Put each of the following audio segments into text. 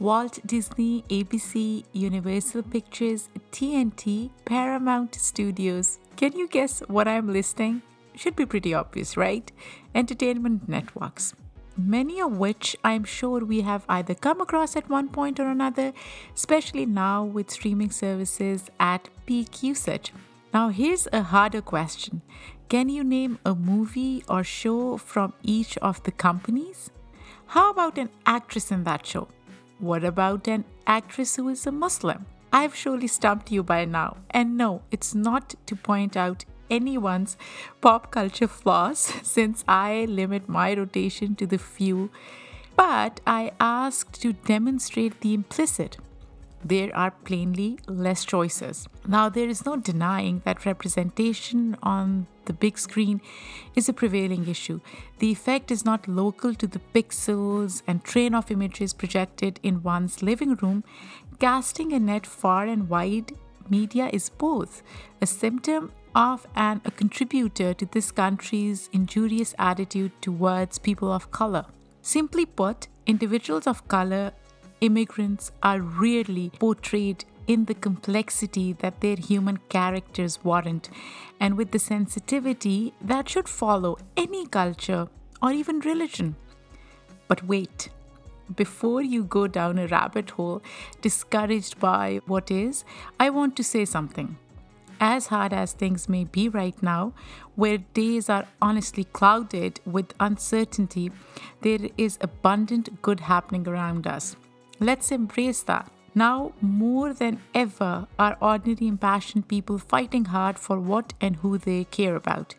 Walt Disney, ABC, Universal Pictures, TNT, Paramount Studios. Can you guess what I'm listing? Should be pretty obvious, right? Entertainment networks. Many of which I'm sure we have either come across at one point or another, especially now with streaming services at peak usage. Now, here's a harder question Can you name a movie or show from each of the companies? How about an actress in that show? What about an actress who is a Muslim? I've surely stumped you by now. And no, it's not to point out anyone's pop culture flaws since I limit my rotation to the few, but I asked to demonstrate the implicit there are plainly less choices. Now, there is no denying that representation on the big screen is a prevailing issue. The effect is not local to the pixels and train of images projected in one's living room. Casting a net far and wide, media is both a symptom of and a contributor to this country's injurious attitude towards people of color. Simply put, individuals of color immigrants are rarely portrayed in the complexity that their human characters warrant, and with the sensitivity that should follow any culture or even religion. But wait, before you go down a rabbit hole discouraged by what is, I want to say something. As hard as things may be right now, where days are honestly clouded with uncertainty, there is abundant good happening around us. Let's embrace that. Now, more than ever, are ordinary impassioned people fighting hard for what and who they care about.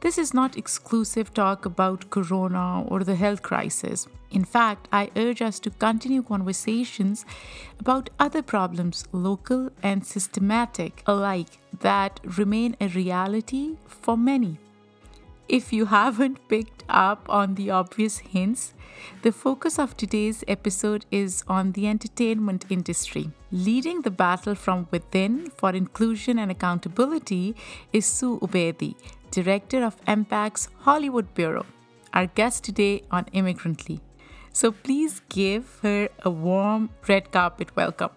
This is not exclusive talk about corona or the health crisis. In fact, I urge us to continue conversations about other problems, local and systematic alike, that remain a reality for many. If you haven't picked up on the obvious hints, the focus of today's episode is on the entertainment industry. Leading the battle from within for inclusion and accountability is Sue Obeidi, Director of MPAC's Hollywood Bureau, our guest today on Immigrantly. So please give her a warm red carpet welcome.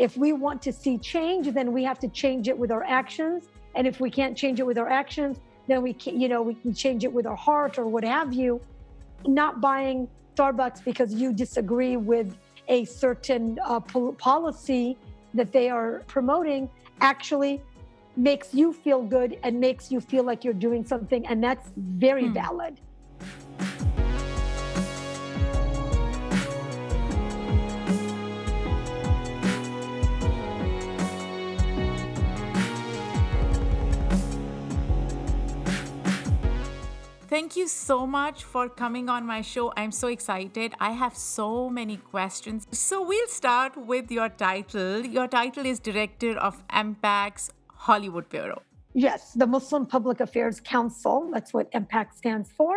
If we want to see change, then we have to change it with our actions. And if we can't change it with our actions, then we can, you know, we can change it with our heart or what have you. Not buying Starbucks because you disagree with a certain uh, policy that they are promoting actually makes you feel good and makes you feel like you're doing something. And that's very hmm. valid. Thank you so much for coming on my show. I'm so excited. I have so many questions. So, we'll start with your title. Your title is Director of MPAC's Hollywood Bureau. Yes, the Muslim Public Affairs Council. That's what MPAC stands for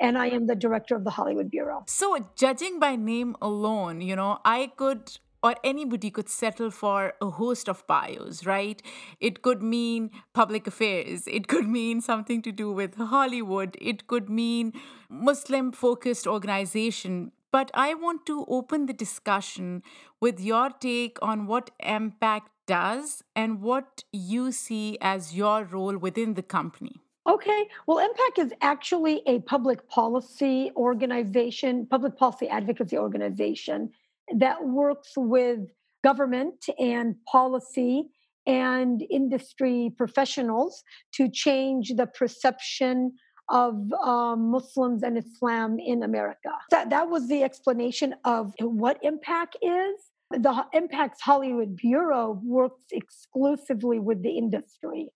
and I am the director of the Hollywood Bureau. So, judging by name alone, you know, I could or anybody could settle for a host of bios, right? It could mean public affairs, it could mean something to do with Hollywood, it could mean Muslim focused organization. But I want to open the discussion with your take on what MPAC does and what you see as your role within the company. Okay. Well, MPAC is actually a public policy organization, public policy advocacy organization that works with government and policy and industry professionals to change the perception of um, Muslims and Islam in America. That, that was the explanation of what MPAC is. The MPAC's Hollywood Bureau works exclusively with the industry.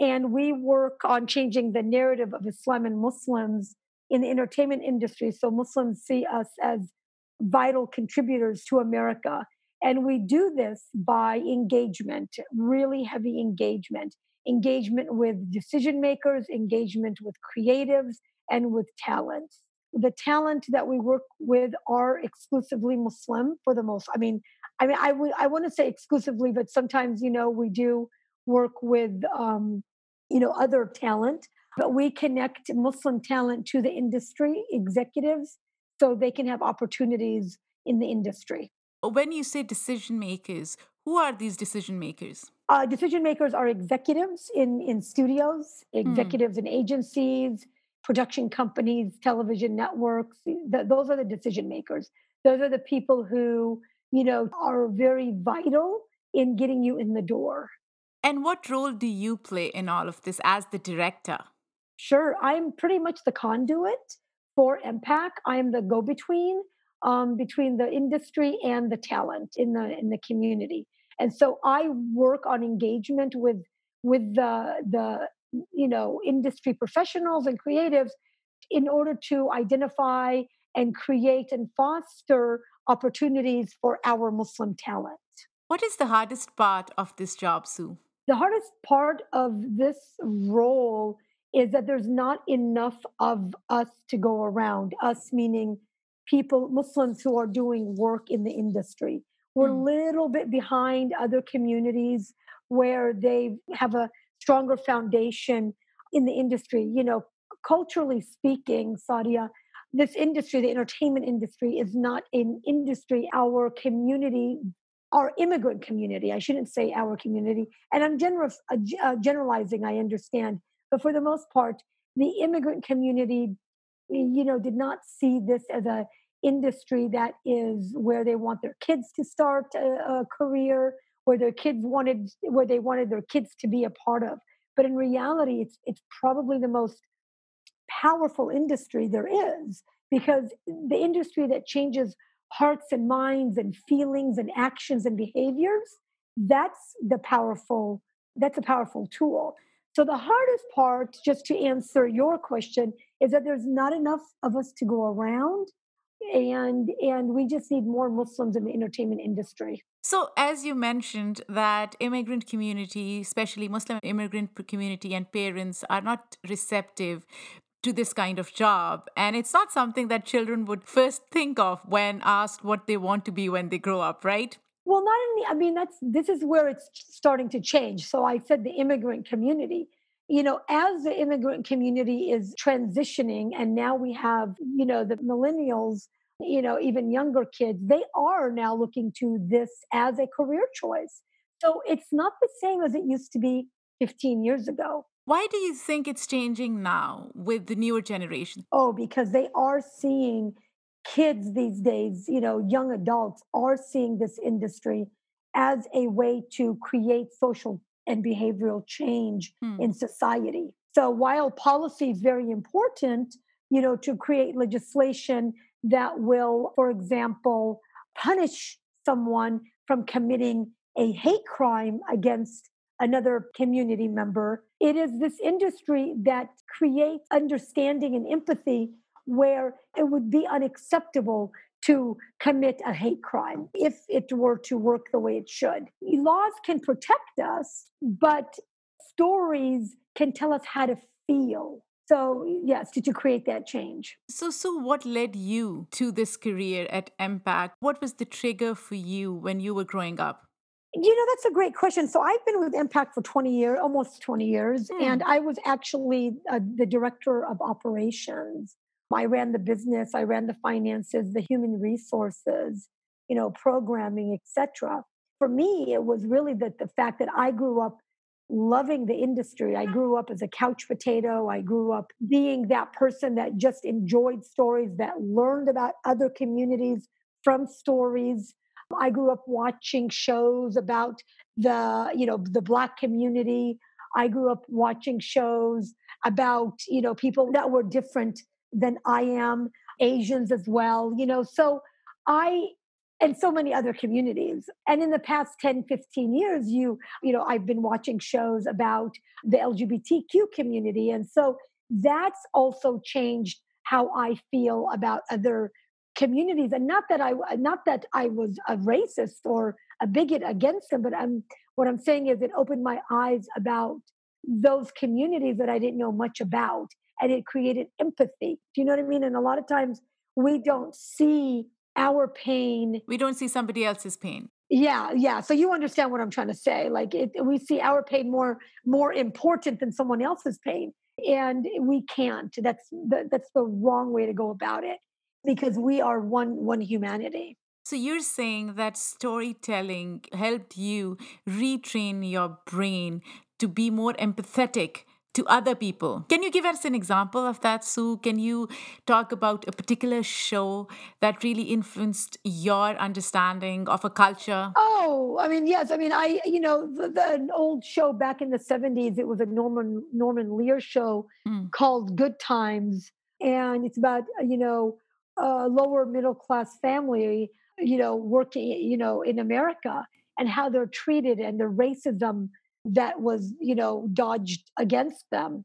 And we work on changing the narrative of Islam and Muslims in the entertainment industry so Muslims see us as vital contributors to America. And we do this by engagement, really heavy engagement, engagement with decision makers, engagement with creatives, and with talent. The talent that we work with are exclusively Muslim for the most. I mean, I mean, I would I want to say exclusively, but sometimes you know we do work with, um, you know, other talent, but we connect Muslim talent to the industry executives so they can have opportunities in the industry. When you say decision makers, who are these decision makers? Uh, decision makers are executives in, in studios, hmm. executives in agencies, production companies, television networks. Those are the decision makers. Those are the people who, you know, are very vital in getting you in the door. And what role do you play in all of this as the director? Sure. I'm pretty much the conduit for MPAC. I am the go between um, between the industry and the talent in the in the community. And so I work on engagement with with the the you know industry professionals and creatives in order to identify and create and foster opportunities for our Muslim talent. What is the hardest part of this job, Sue? The hardest part of this role is that there's not enough of us to go around, us meaning people, Muslims who are doing work in the industry. We're a mm. little bit behind other communities where they have a stronger foundation in the industry. You know, culturally speaking, Sadia, this industry, the entertainment industry, is not an industry our community, our immigrant community, I shouldn't say our community, and I'm general, uh, uh, generalizing, I understand, but for the most part, the immigrant community, you know, did not see this as a industry that is where they want their kids to start a, a career, where their kids wanted where they wanted their kids to be a part of. But in reality, it's it's probably the most powerful industry there is because the industry that changes hearts and minds and feelings and actions and behaviors that's the powerful that's a powerful tool so the hardest part just to answer your question is that there's not enough of us to go around and and we just need more muslims in the entertainment industry. So as you mentioned that immigrant community especially muslim immigrant community and parents are not receptive to this kind of job. And it's not something that children would first think of when asked what they want to be when they grow up right well not only i mean that's this is where it's starting to change so i said the immigrant community you know, as the immigrant community is transitioning, and now we have, you know, the millennials, you know, even younger kids, they are now looking to this as a career choice. So it's not the same as it used to be 15 years ago. Why do you think it's changing now with the newer generation? Oh, because they are seeing kids these days, you know, young adults are seeing this industry as a way to create social and behavioral change hmm. in society. So while policy is very important, you know, to create legislation that will, for example, punish someone from committing a hate crime against another community member. It is this industry that creates understanding and empathy where it would be unacceptable to commit a hate crime if it were to work the way it should. Laws can protect us, but stories can tell us how to feel. So, yes, to, to create that change. So, so what led you to this career at MPAC? What was the trigger for you when you were growing up? You know, that's a great question. So I've been with MPAC for 20 years, almost 20 years, mm. and I was actually uh, the director of operations I ran the business, I ran the finances, the human resources, you know, programming, etc. For me, it was really that the fact that I grew up loving the industry. I grew up as a couch potato. I grew up being that person that just enjoyed stories, that learned about other communities from stories. I grew up watching shows about the, you know, the black community. I grew up watching shows about, you know, people that were different than I am, Asians as well, you know. So I and so many other communities. And in the past 10, 15 years, you, you know, I've been watching shows about the LGBTQ community. And so that's also changed how I feel about other communities. And not that I not that I was a racist or a bigot against them, but I'm what I'm saying is it opened my eyes about those communities that I didn't know much about and it created empathy. Do you know what I mean? And a lot of times we don't see our pain. We don't see somebody else's pain. Yeah, yeah. So you understand what I'm trying to say. Like it, we see our pain more more important than someone else's pain, and we can't. That's the, that's the wrong way to go about it because we are one one humanity. So you're saying that storytelling helped you retrain your brain to be more empathetic to other people. Can you give us an example of that, Sue? Can you talk about a particular show that really influenced your understanding of a culture? Oh, I mean, yes. I mean, I, you know, the, the, an old show back in the 70s, it was a Norman Norman Lear show mm. called Good Times. And it's about, you know, a lower middle class family, you know, working, you know, in America and how they're treated and the racism that was, you know, dodged against them.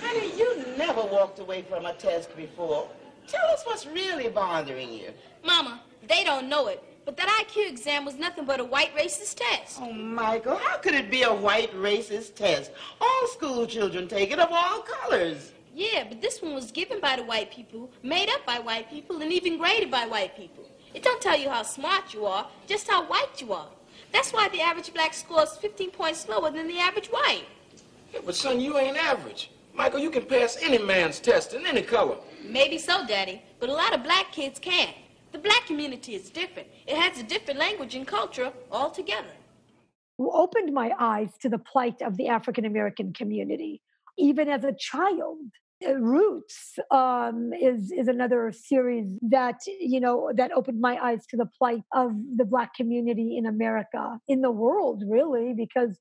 Honey, you never walked away from a test before. Tell us what's really bothering you. Mama, they don't know it, but that IQ exam was nothing but a white racist test. Oh, Michael, how could it be a white racist test? All school children take it of all colors. Yeah, but this one was given by the white people, made up by white people, and even graded by white people. It don't tell you how smart you are, just how white you are. That's why the average black scores 15 points lower than the average white. Yeah, but son, you ain't average. Michael, you can pass any man's test in any color. Maybe so, Daddy, but a lot of black kids can't. The black community is different. It has a different language and culture altogether. Who opened my eyes to the plight of the African American community, even as a child. Uh, Roots um, is is another series that you know that opened my eyes to the plight of the Black community in America, in the world, really, because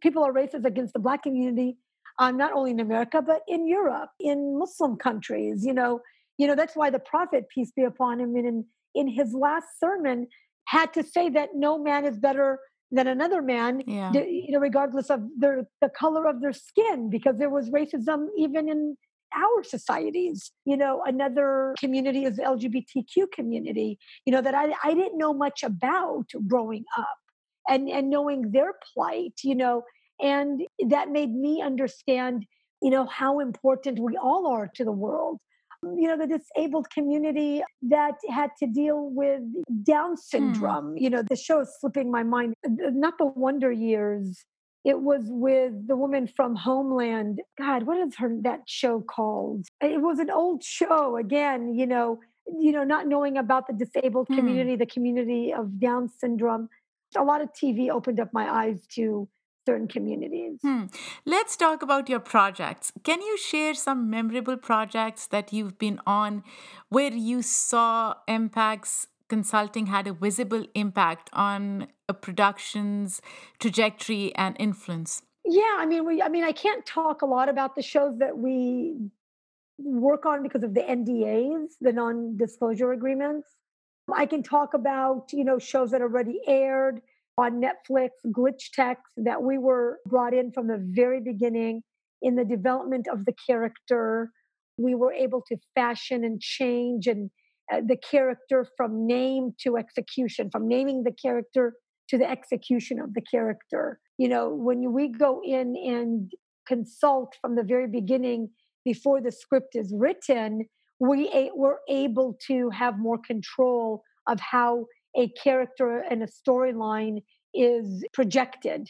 people are racist against the Black community, uh, not only in America but in Europe, in Muslim countries. You know, you know that's why the Prophet, peace be upon him, in in his last sermon, had to say that no man is better than another man, yeah. you know, regardless of their the color of their skin, because there was racism even in our societies. You know, another community is the LGBTQ community, you know, that I, I didn't know much about growing up and, and knowing their plight, you know, and that made me understand, you know, how important we all are to the world you know the disabled community that had to deal with down hmm. syndrome mm. you know the show is slipping my mind not the wonder years it was with the woman from Homeland. God, what is her that show called? It was an old show. Again, you know, you know, not knowing about the disabled hmm. community, the community of Down syndrome. A lot of TV opened up my eyes to certain communities. Hmm. Let's talk about your projects. Can you share some memorable projects that you've been on where you saw MPAC's consulting had a visible impact on a production's trajectory and influence? Yeah, I mean, we, I mean, I can't talk a lot about the shows that we work on because of the NDAs, the non-disclosure agreements. I can talk about, you know, shows that already aired on Netflix, Glitch Text, that we were brought in from the very beginning in the development of the character. We were able to fashion and change and uh, the character from name to execution, from naming the character to the execution of the character. You know, when we go in and consult from the very beginning before the script is written, we we're able to have more control of how a character and a storyline is projected.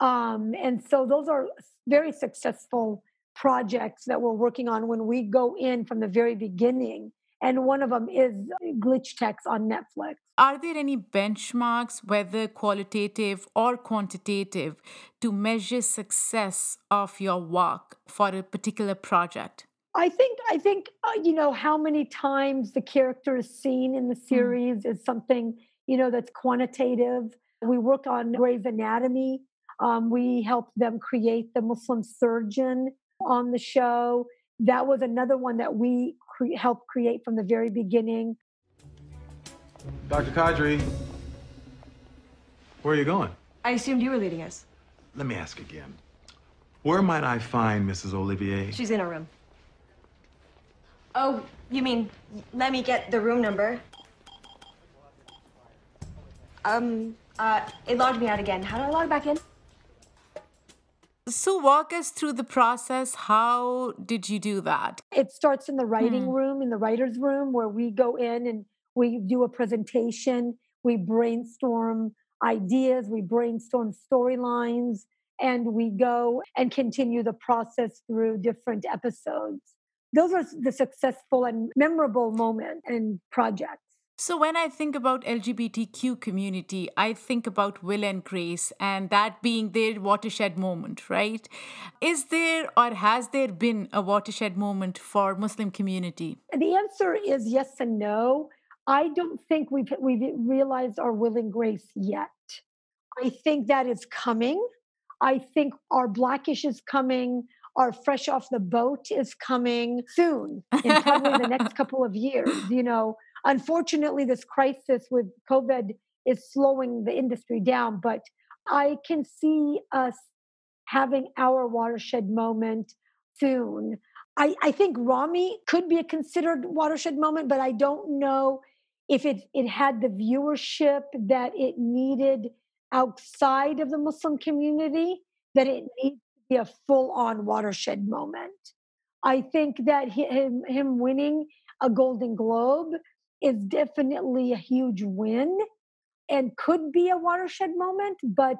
Um, and so those are very successful projects that we're working on when we go in from the very beginning and one of them is Glitch Text on Netflix. Are there any benchmarks, whether qualitative or quantitative, to measure success of your work for a particular project? I think I think uh, you know how many times the character is seen in the hmm. series mm. is something you know that's quantitative. We worked on Grey's Anatomy. Um, we helped them create the Muslim surgeon on the show. That was another one that we cre- helped create from the very beginning. Dr. Qadri, where are you going? I assumed you were leading us. Let me ask again. Where might I find Mrs. Olivier? She's in her room. Oh, you mean, let me get the room number. Um, uh, it logged me out again. How do I log back in? So, walk us through the process. How did you do that? It starts in the writing hmm. room, in the writer's room, where we go in and we do a presentation. we brainstorm ideas, we brainstorm storylines, and we go and continue the process through different episodes. Those are the successful and memorable moments and projects. So when I think about LGBTQ community, I think about Will and Grace and that being their watershed moment, right? Is there or has there been a watershed moment for Muslim community? The answer is yes and no. I don't think we've we've realized our Will and Grace yet. I think that is coming. I think our blackish is coming. Our fresh off the boat is coming soon, in probably the next couple of years. You know, Unfortunately, this crisis with COVID is slowing the industry down, but I can see us having our watershed moment soon. I, I think Ramy could be a considered watershed moment, but I don't know if it, it had the viewership that it needed outside of the Muslim community, that it needs to be a full on watershed moment. I think that him, him winning a Golden Globe is definitely a huge win and could be a watershed moment, but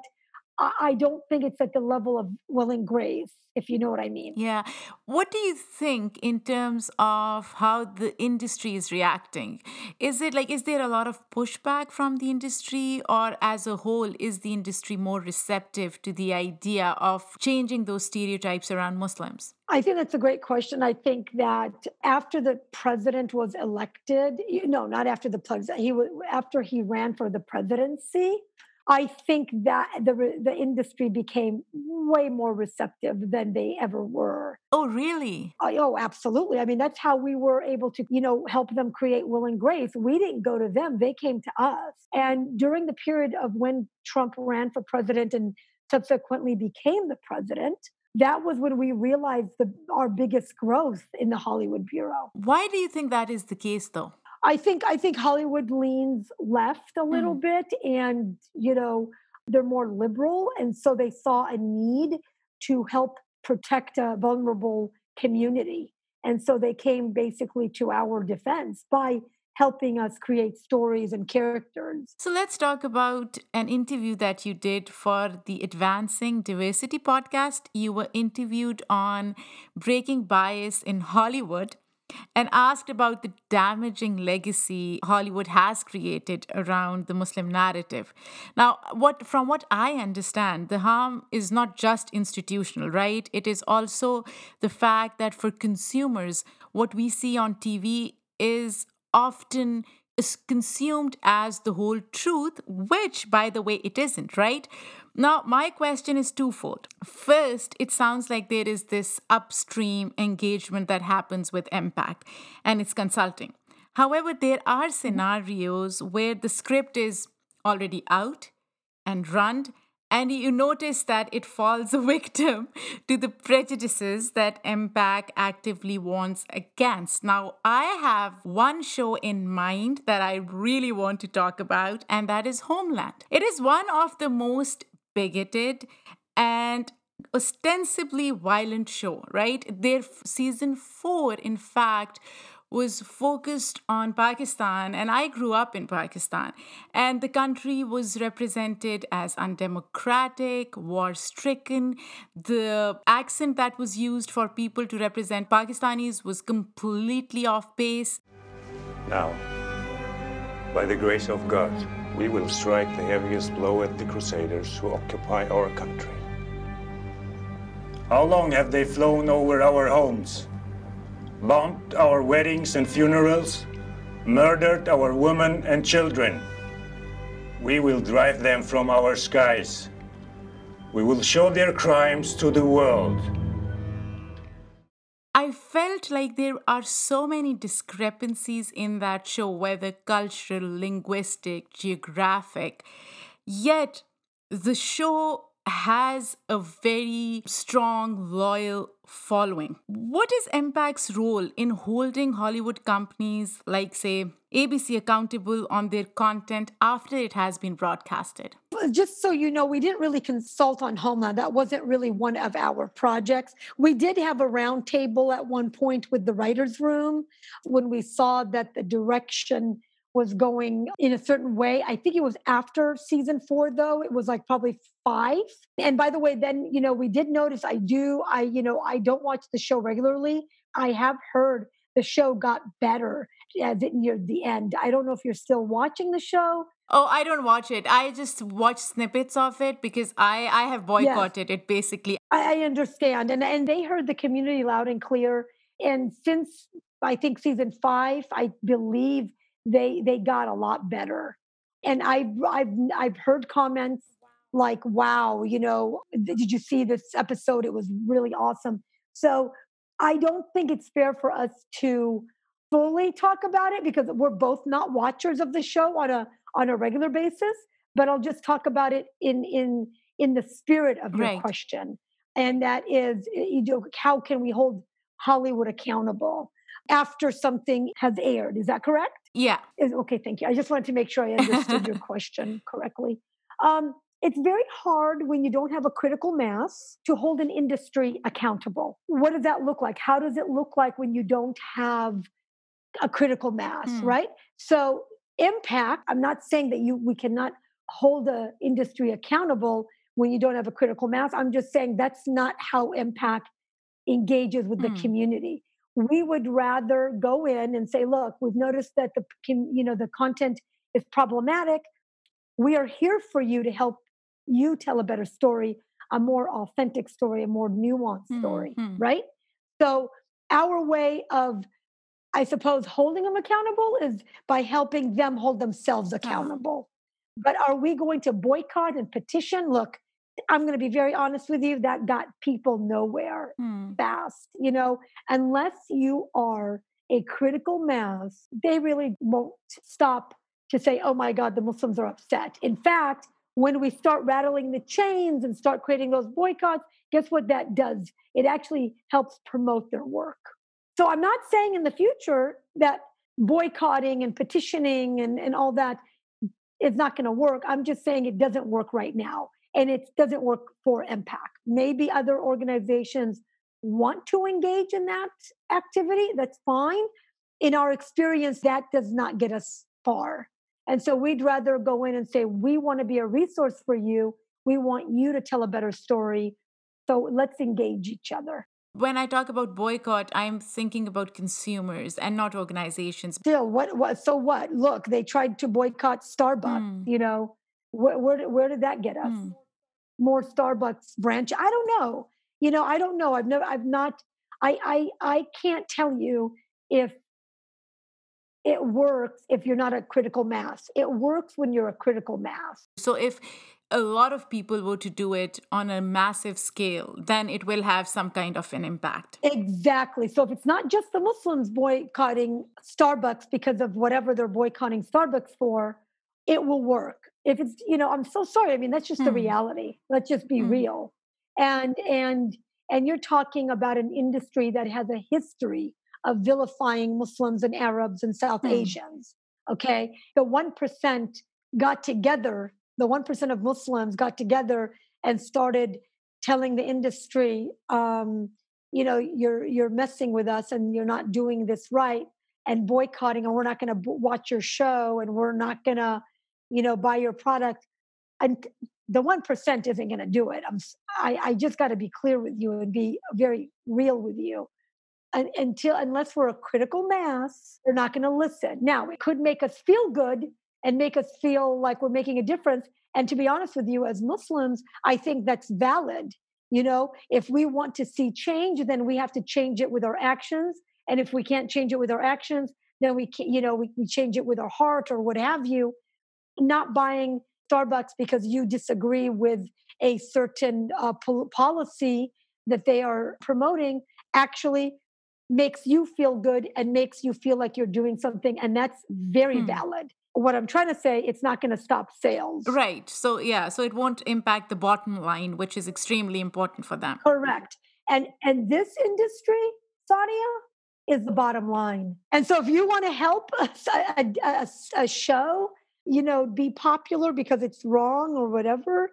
I don't think it's at the level of Will and Grace, if you know what I mean. Yeah. What do you think in terms of how the industry is reacting? Is it like, is there a lot of pushback from the industry, or as a whole, is the industry more receptive to the idea of changing those stereotypes around Muslims? I think that's a great question. I think that after the president was elected, no, not after the president, he was after he ran for the presidency. I think that the the industry became way more receptive than they ever were. Oh, really? Oh, oh, absolutely. I mean, that's how we were able to, you know, help them create Will and Grace. We didn't go to them; they came to us. And during the period of when Trump ran for president and subsequently became the president, that was when we realized the, our biggest growth in the Hollywood Bureau. Why do you think that is the case, though? I think I think Hollywood leans left a little mm. bit, and you know they're more liberal, and so they saw a need to help protect a vulnerable community, and so they came basically to our defense by helping us create stories and characters. So let's talk about an interview that you did for the Advancing Diversity podcast. You were interviewed on breaking bias in Hollywood and asked about the damaging legacy Hollywood has created around the Muslim narrative. Now, what from what I understand, the harm is not just institutional, right? It is also the fact that for consumers, what we see on TV is often consumed as the whole truth, which, by the way, it isn't, right? Now, my question is twofold. First, it sounds like there is this upstream engagement that happens with MPAC and it's consulting. However, there are scenarios where the script is already out and run and you notice that it falls a victim to the prejudices that MPAC actively warns against. Now, I have one show in mind that I really want to talk about, and that is Homeland. It is one of the most bigoted and ostensibly violent show, right? Their season four, in fact, was focused on Pakistan, and I grew up in Pakistan. And the country was represented as undemocratic, war stricken. The accent that was used for people to represent Pakistanis was completely off base. Now, by the grace of God, we will strike the heaviest blow at the Crusaders who occupy our country. How long have they flown over our homes? bombed our weddings and funerals, murdered our women and children. We will drive them from our skies. We will show their crimes to the world. I felt like there are so many discrepancies in that show, whether cultural, linguistic, geographic. Yet the show has a very strong, loyal following. What is MPAC's role in holding Hollywood companies like, say, ABC accountable on their content after it has been broadcasted? Just so you know, we didn't really consult on Homeland. That wasn't really one of our projects. We did have a roundtable at one point with the writer's room when we saw that the direction was going in a certain way. I think it was after season four, though. It was like probably five. And by the way, then, you know, we did notice I do, I, you know, I don't watch the show regularly. I have heard the show got better as it neared the end. I don't know if you're still watching the show. Oh, I don't watch it. I just watch snippets of it because I I have boycotted yes. it basically. I, I understand, and and they heard the community loud and clear. And since I think season five, I believe they they got a lot better. And I've I've I've heard comments like, "Wow, you know, did you see this episode? It was really awesome." So I don't think it's fair for us to fully talk about it because we're both not watchers of the show on a on a regular basis. But I'll just talk about it in in in the spirit of your right. question, and that is, eh, you know, how can we hold Hollywood accountable after something has aired? Is that correct? Yeah. Is, okay, thank you. I just wanted to make sure I understood your question correctly. Um, it's very hard when you don't have a critical mass to hold an industry accountable. What does that look like? How does it look like when you don't have a critical mass, mm. right? So, MPAC, I'm not saying that you we cannot hold the industry accountable when you don't have a critical mass. I'm just saying that's not how MPAC engages with mm. the community. We would rather go in and say, look, we've noticed that the you know the content is problematic. We are here for you to help you tell a better story, a more authentic story, a more nuanced story, mm-hmm. right? So, our way of, I suppose, holding them accountable is by helping them hold themselves uh-huh. accountable. But are we going to boycott and petition? Look, I'm going to be very honest with you, that got people nowhere mm. fast. You know, unless you are a critical mass, they really won't stop to say, oh my God, the Muslims are upset. In fact, when we start rattling the chains and start creating those boycotts, guess what that does? It actually helps promote their work. So I'm not saying in the future that boycotting and petitioning and, and all that is not going to work. I'm just saying it doesn't work right now. And it doesn't work for MPAC. Maybe other organizations want to engage in that activity. That's fine. In our experience, that does not get us far. And so we'd rather go in and say, we want to be a resource for you. We want you to tell a better story. So let's engage each other. When I talk about boycott, I'm thinking about consumers and not organizations. Still, what, what so what? Look, they tried to boycott Starbucks, mm. you know. Where, where, where did that get us? Mm. More Starbucks branch? I don't know. You know, I don't know. I've never I've not I I I can't tell you if it works if you're not a critical mass. It works when you're a critical mass. So if a lot of people were to do it on a massive scale, then it will have some kind of an impact. Exactly. So if it's not just the Muslims boycotting Starbucks because of whatever they're boycotting Starbucks for, it will work. If it's, you know, I'm so sorry. I mean, that's just mm. the reality. Let's just be mm. real. And and and you're talking about an industry that has a history of vilifying Muslims and Arabs and South mm. Asians. Okay. The 1% got together, the 1% of Muslims got together and started telling the industry, um, you know, you're, you're messing with us and you're not doing this right and boycotting and we're not going to b- watch your show and we're not going to, you know, buy your product. And the 1% isn't going to do it. I'm, I, I just got to be clear with you and be very real with you until unless we're a critical mass, they're not going to listen. Now, it could make us feel good and make us feel like we're making a difference. And to be honest with you, as Muslims, I think that's valid. You know, if we want to see change, then we have to change it with our actions. And if we can't change it with our actions, then we can, you know, we, we change it with our heart or what have you. Not buying Starbucks because you disagree with a certain uh, policy that they are promoting actually makes you feel good and makes you feel like you're doing something and that's very hmm. valid. What i'm trying to say it's not going to stop sales. Right. So yeah so it won't impact the bottom line which is extremely important for them. Correct. And and this industry sadia is the bottom line. And so if you want to help a, a, a, a show you know be popular because it's wrong or whatever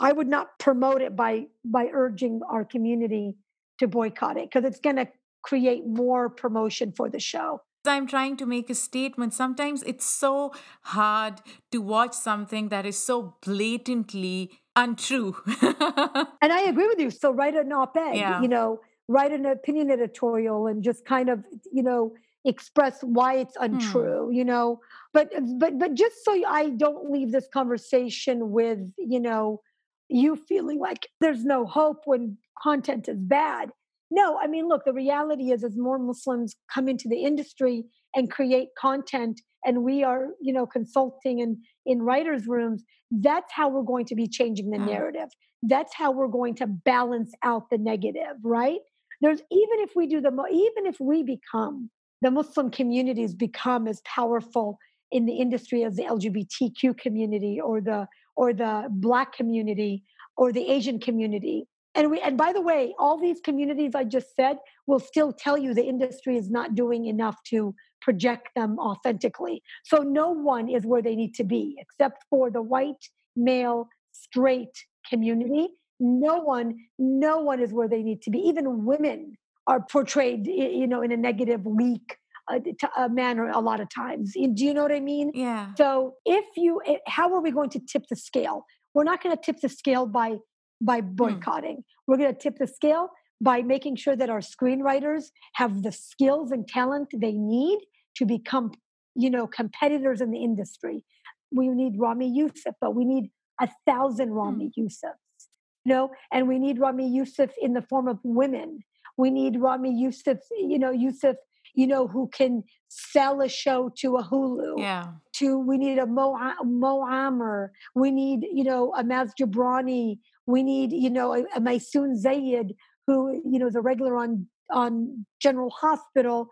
i would not promote it by by urging our community to boycott it because it's going to create more promotion for the show. I'm trying to make a statement, sometimes it's so hard to watch something that is so blatantly untrue. and I agree with you. So write an op-ed, Yeah. you know, write an opinion editorial and just kind of, you know, express why it's untrue, you know. But but but just so I don't leave this conversation with, you know, you feeling like there's no hope when content is bad. No, I mean, look, the reality is as more Muslims come into the industry and create content and we are, you know, consulting and in writers' rooms, that's how we're going to be changing the Mm. narrative. That's how we're going to balance out the negative, right? There's even if we do the even if we become the Muslim communities become as powerful in the industry as the LGBTQ community or the or the black community or the Asian community. And we and by the way, all these communities I just said will still tell you the industry is not doing enough to project them authentically. So no one is where they need to be except for the white male straight community. No one no one is where they need to be. Even women are portrayed you know in a negative weak uh, t- uh, manner a lot of times. Do you know what I mean? yeah. So if you, how are we going to tip the scale? We're not going to tip the scale by by boycotting. We're going to tip the scale by making sure that our screenwriters have the skills and talent they need to become, you know, competitors in the industry. We need Ramy Youssef, but we need a thousand Ramy Youssefs, you know, and we need Ramy Youssef in the form of women. We need Ramy Youssef, you know, Youssef, you know, who can sell a show to a Hulu Yeah. to we need a Mo, Mo Amer, we need you know a Maz Jobrani, we need you know a, a Maysoon Zayid who you know is a regular on on General Hospital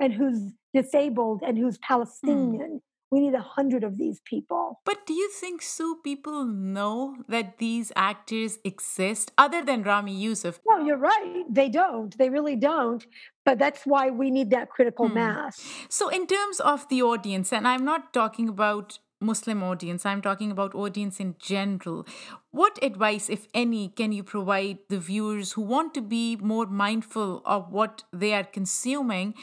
and who's disabled and who's hmm. Palestinian. We need a hundred of these people. But do you think, Sue, people know that these actors exist other than Ramy Youssef? No, you're right. They don't. They really don't. But that's why we need that critical hmm. mass. So, in terms of the audience, and I'm not talking about Muslim audience, I'm talking about audience in general. What advice, if any, can you provide the viewers who want to be more mindful of what they are consuming,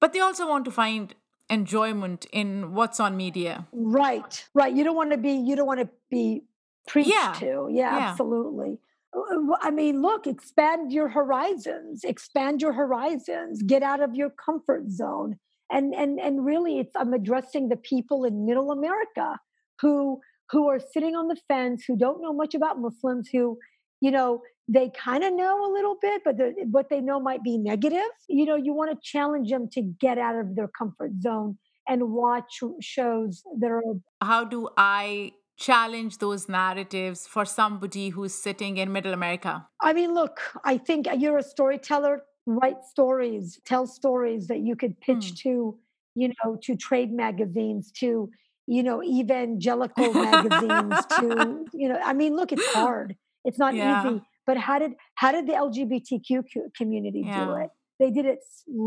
but they also want to find enjoyment in what's on media? Right, right. You don't want to be. You don't want to be preached Yeah, to. Yeah, yeah. absolutely. Uh, I mean, look, expand your horizons. Expand your horizons. Get out of your comfort zone. And and and really, it's I'm addressing the people in Middle America who who are sitting on the fence, who don't know much about Muslims, who, you know, they kind of know a little bit, but the, what they know might be negative. You know, you want to challenge them to get out of their comfort zone and watch shows that are How do I challenge those narratives for somebody who's sitting in middle America? I mean, look, I think you're a storyteller. Write stories, tell stories that you could pitch hmm. to, you know, to trade magazines, to, you know, evangelical magazines, to, you know, I mean, look, it's hard. It's not Yeah. easy. But how did how did the LGBTQ co- community do it? They did it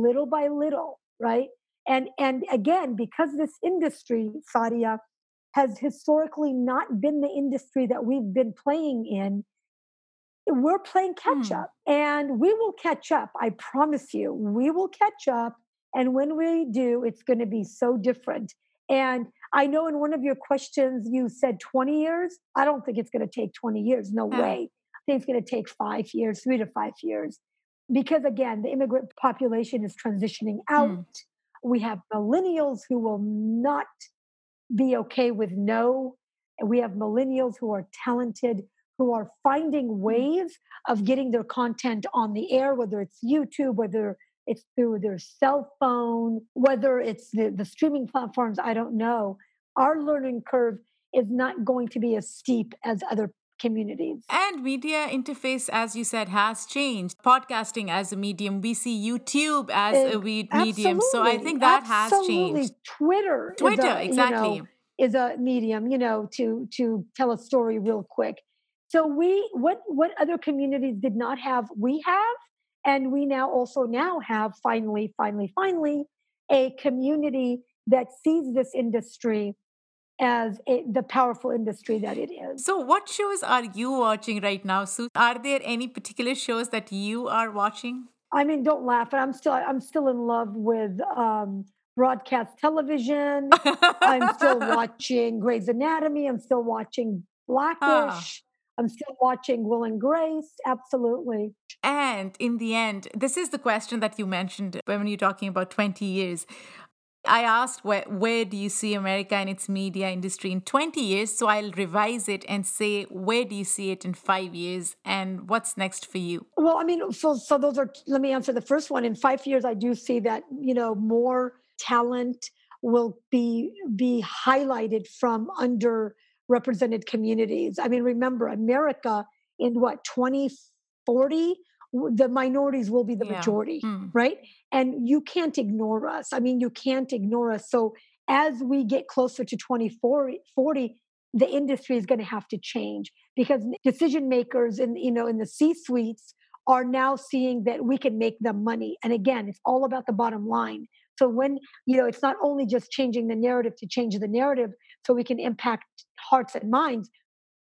little by little, right? And and again, because this industry, Sadia, has historically not been the industry that we've been playing in, we're playing catch Hmm. up and we will catch up. I promise you, we will catch up. And when we do, it's going to be so different. And I know in one of your questions, you said 20 years. I don't think it's going to take 20 years. No Yeah. way. It's going to take five years, three to five years. Because again, the immigrant population is transitioning hmm. out. We have millennials who will not be okay with no. And we have millennials who are talented, who are finding hmm. ways of getting their content on the air, whether it's YouTube, whether it's through their cell phone, whether it's the, the streaming platforms, I don't know. Our learning curve is not going to be as steep as other communities. And media interface, as you said, has changed. Podcasting as a medium, we see YouTube as a we- medium. So I think that has absolutely. changed. Twitter, is Twitter, a, you exactly. know, is a medium, you know, to to tell a story real quick. So we what what other communities did not have, we have, and we now also now have finally, finally, finally a community that sees this industry as a, the powerful industry that it is. So, what shows are you watching right now, Sue? Are there any particular shows that you are watching? I mean, don't laugh, but I'm still I'm still in love with um, broadcast television. I'm still watching Grey's Anatomy. I'm still watching Blackish. Ah. I'm still watching Will and Grace. Absolutely. And in the end, this is the question that you mentioned when you're talking about 20 years. I asked where, where do you see America and its media industry in 20 years? So I'll revise it and say, where do you see it in five years? And what's next for you? Well, I mean, so, so those are, let me answer the first one. In five years, I do see that, you know, more talent will be be highlighted from underrepresented communities. I mean, remember, America in what, 2040? The minorities will be the yeah. majority, mm. right? And you can't ignore us. I mean, you can't ignore us. So as we get closer to 2040, the industry is going to have to change because decision makers in you know in the C suites are now seeing that we can make them money. And again, it's all about the bottom line. So when you know it's not only just changing the narrative to change the narrative so we can impact hearts and minds,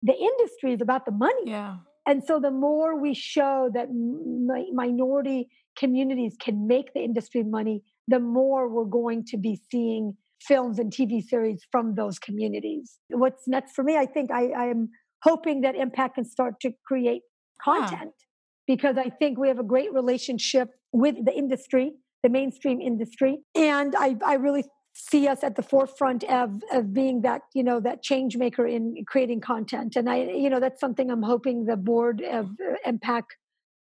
the industry is about the money. Yeah. And so the more we show that mi- minority communities can make the industry money, the more we're going to be seeing films and TV series from those communities. What's next for me? I think I, I'm hoping that MPAC can start to create content huh. because I think we have a great relationship with the industry, the mainstream industry. And I, I really see us at the forefront of, of being that you know that change maker in creating content. And i you know that's something i'm hoping the board of MPAC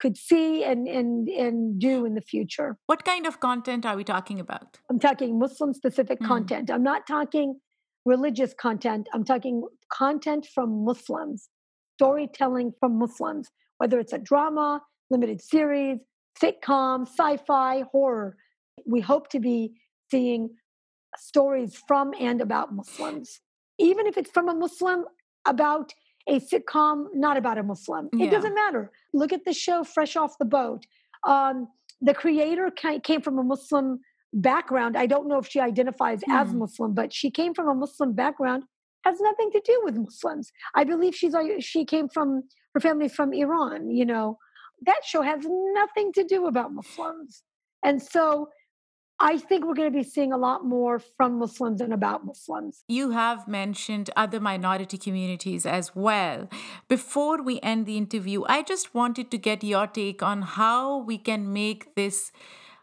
could see and and and do in the future. What kind of content are we talking about? I'm talking muslim specific mm. content. I'm not talking religious content. I'm talking content from muslims storytelling from muslims whether it's a drama limited series sitcom sci-fi horror. We hope to be seeing stories from and about Muslims. Even if it's from a Muslim about a sitcom, not about a Muslim. Yeah. It doesn't matter. Look at the show Fresh Off the Boat. Um, the creator came from a Muslim background. I don't know if she identifies mm. as hmm. Muslim, but she came from a Muslim background. Has nothing to do with Muslims. I believe she's she came from her family from Iran. You know, that show has nothing to do about Muslims. And so I think we're going to be seeing a lot more from Muslims and about Muslims. You have mentioned other minority communities as well. Before we end the interview, I just wanted to get your take on how we can make this.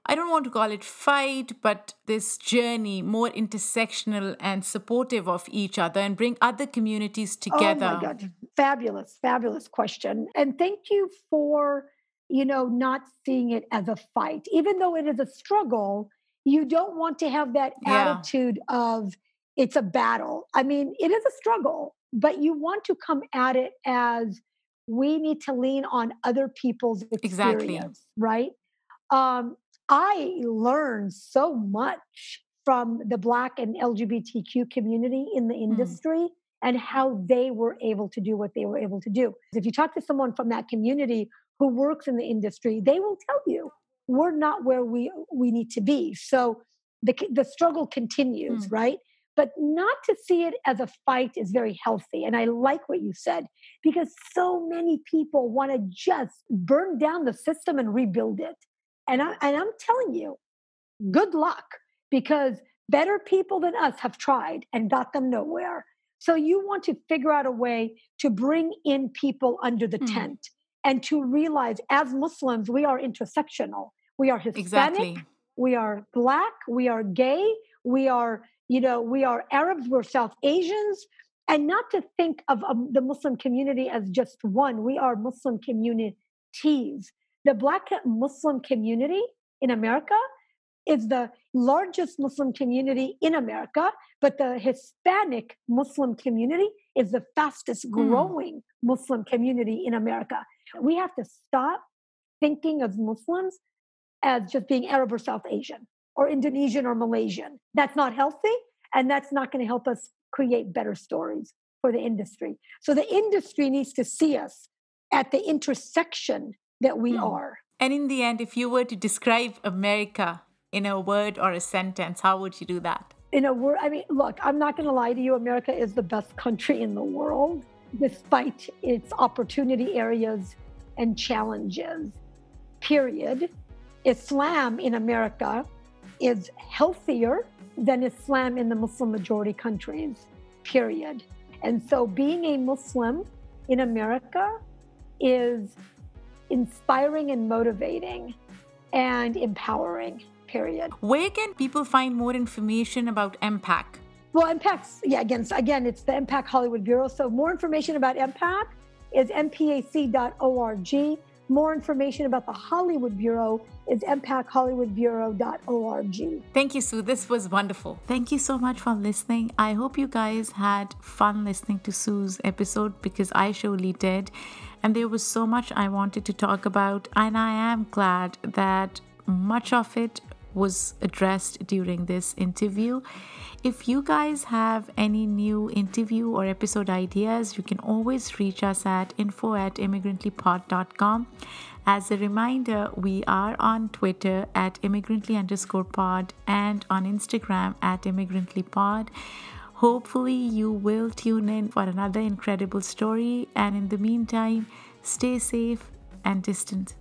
I don't want to call it fight, but this journey more intersectional and supportive of each other and bring other communities together. Oh my God. Fabulous, fabulous question. And thank you for, you know, not seeing it as a fight. Even though it is a struggle, you don't want to have that yeah. attitude of it's a battle. I mean, it is a struggle, but you want to come at it as we need to lean on other people's experience, exactly. right? Um, I learned so much from the Black and LGBTQ community in the mm. industry mm. and how they were able to do what they were able to do. If you talk to someone from that community who works in the industry, they will tell you we're not where we we need to be. So the the struggle continues mm. right? But not to see it as a fight is very healthy and i like what you said because so many people want to just burn down the system and rebuild it. And I, and i'm telling you good luck because better people than us have tried and got them nowhere. So you want to figure out a way to bring in people under the mm. tent and to realize as muslims we are intersectional we are Hispanic. Exactly. We are black. We are gay. We are, you know, we are Arabs. We're South Asians. And not to think of um, the Muslim community as just one. We are Muslim communities. The Black Muslim community in America is the largest Muslim community in America, but the Hispanic Muslim community is the fastest hmm. growing mm. Muslim community in America. We have to stop thinking of Muslims as just being Arab or South Asian or Indonesian or Malaysian. That's not healthy, and that's not going to help us create better stories for the industry. So the industry needs to see us at the intersection that we mm. are. And in the end, if you were to describe America in a word or a sentence, how would you do that? In a word, I mean, look, I'm not going to lie to you. America is the best country in the world, despite its opportunity areas and challenges, period. Islam in America is healthier than Islam in the Muslim majority countries, period. And so being a Muslim in America is inspiring and motivating and empowering, period. Where can people find more information about MPAC? Well, MPAC's, yeah, again, again, it's the MPAC Hollywood Bureau. So more information about MPAC is mpac.org. More information about the Hollywood Bureau is mpachollywoodbureau.org. Thank you, Sue. This was wonderful. Thank you so much for listening. I hope you guys had fun listening to Sue's episode because I surely did. And there was so much I wanted to talk about, and I am glad that much of it was addressed during this interview. If you guys have any new interview or episode ideas, you can always reach us at info at immigrantlypod.com. As a reminder, we are on Twitter at immigrantly underscore pod and on Instagram at immigrantlypod. Hopefully, you will tune in for another incredible story. And in the meantime, stay safe and distant.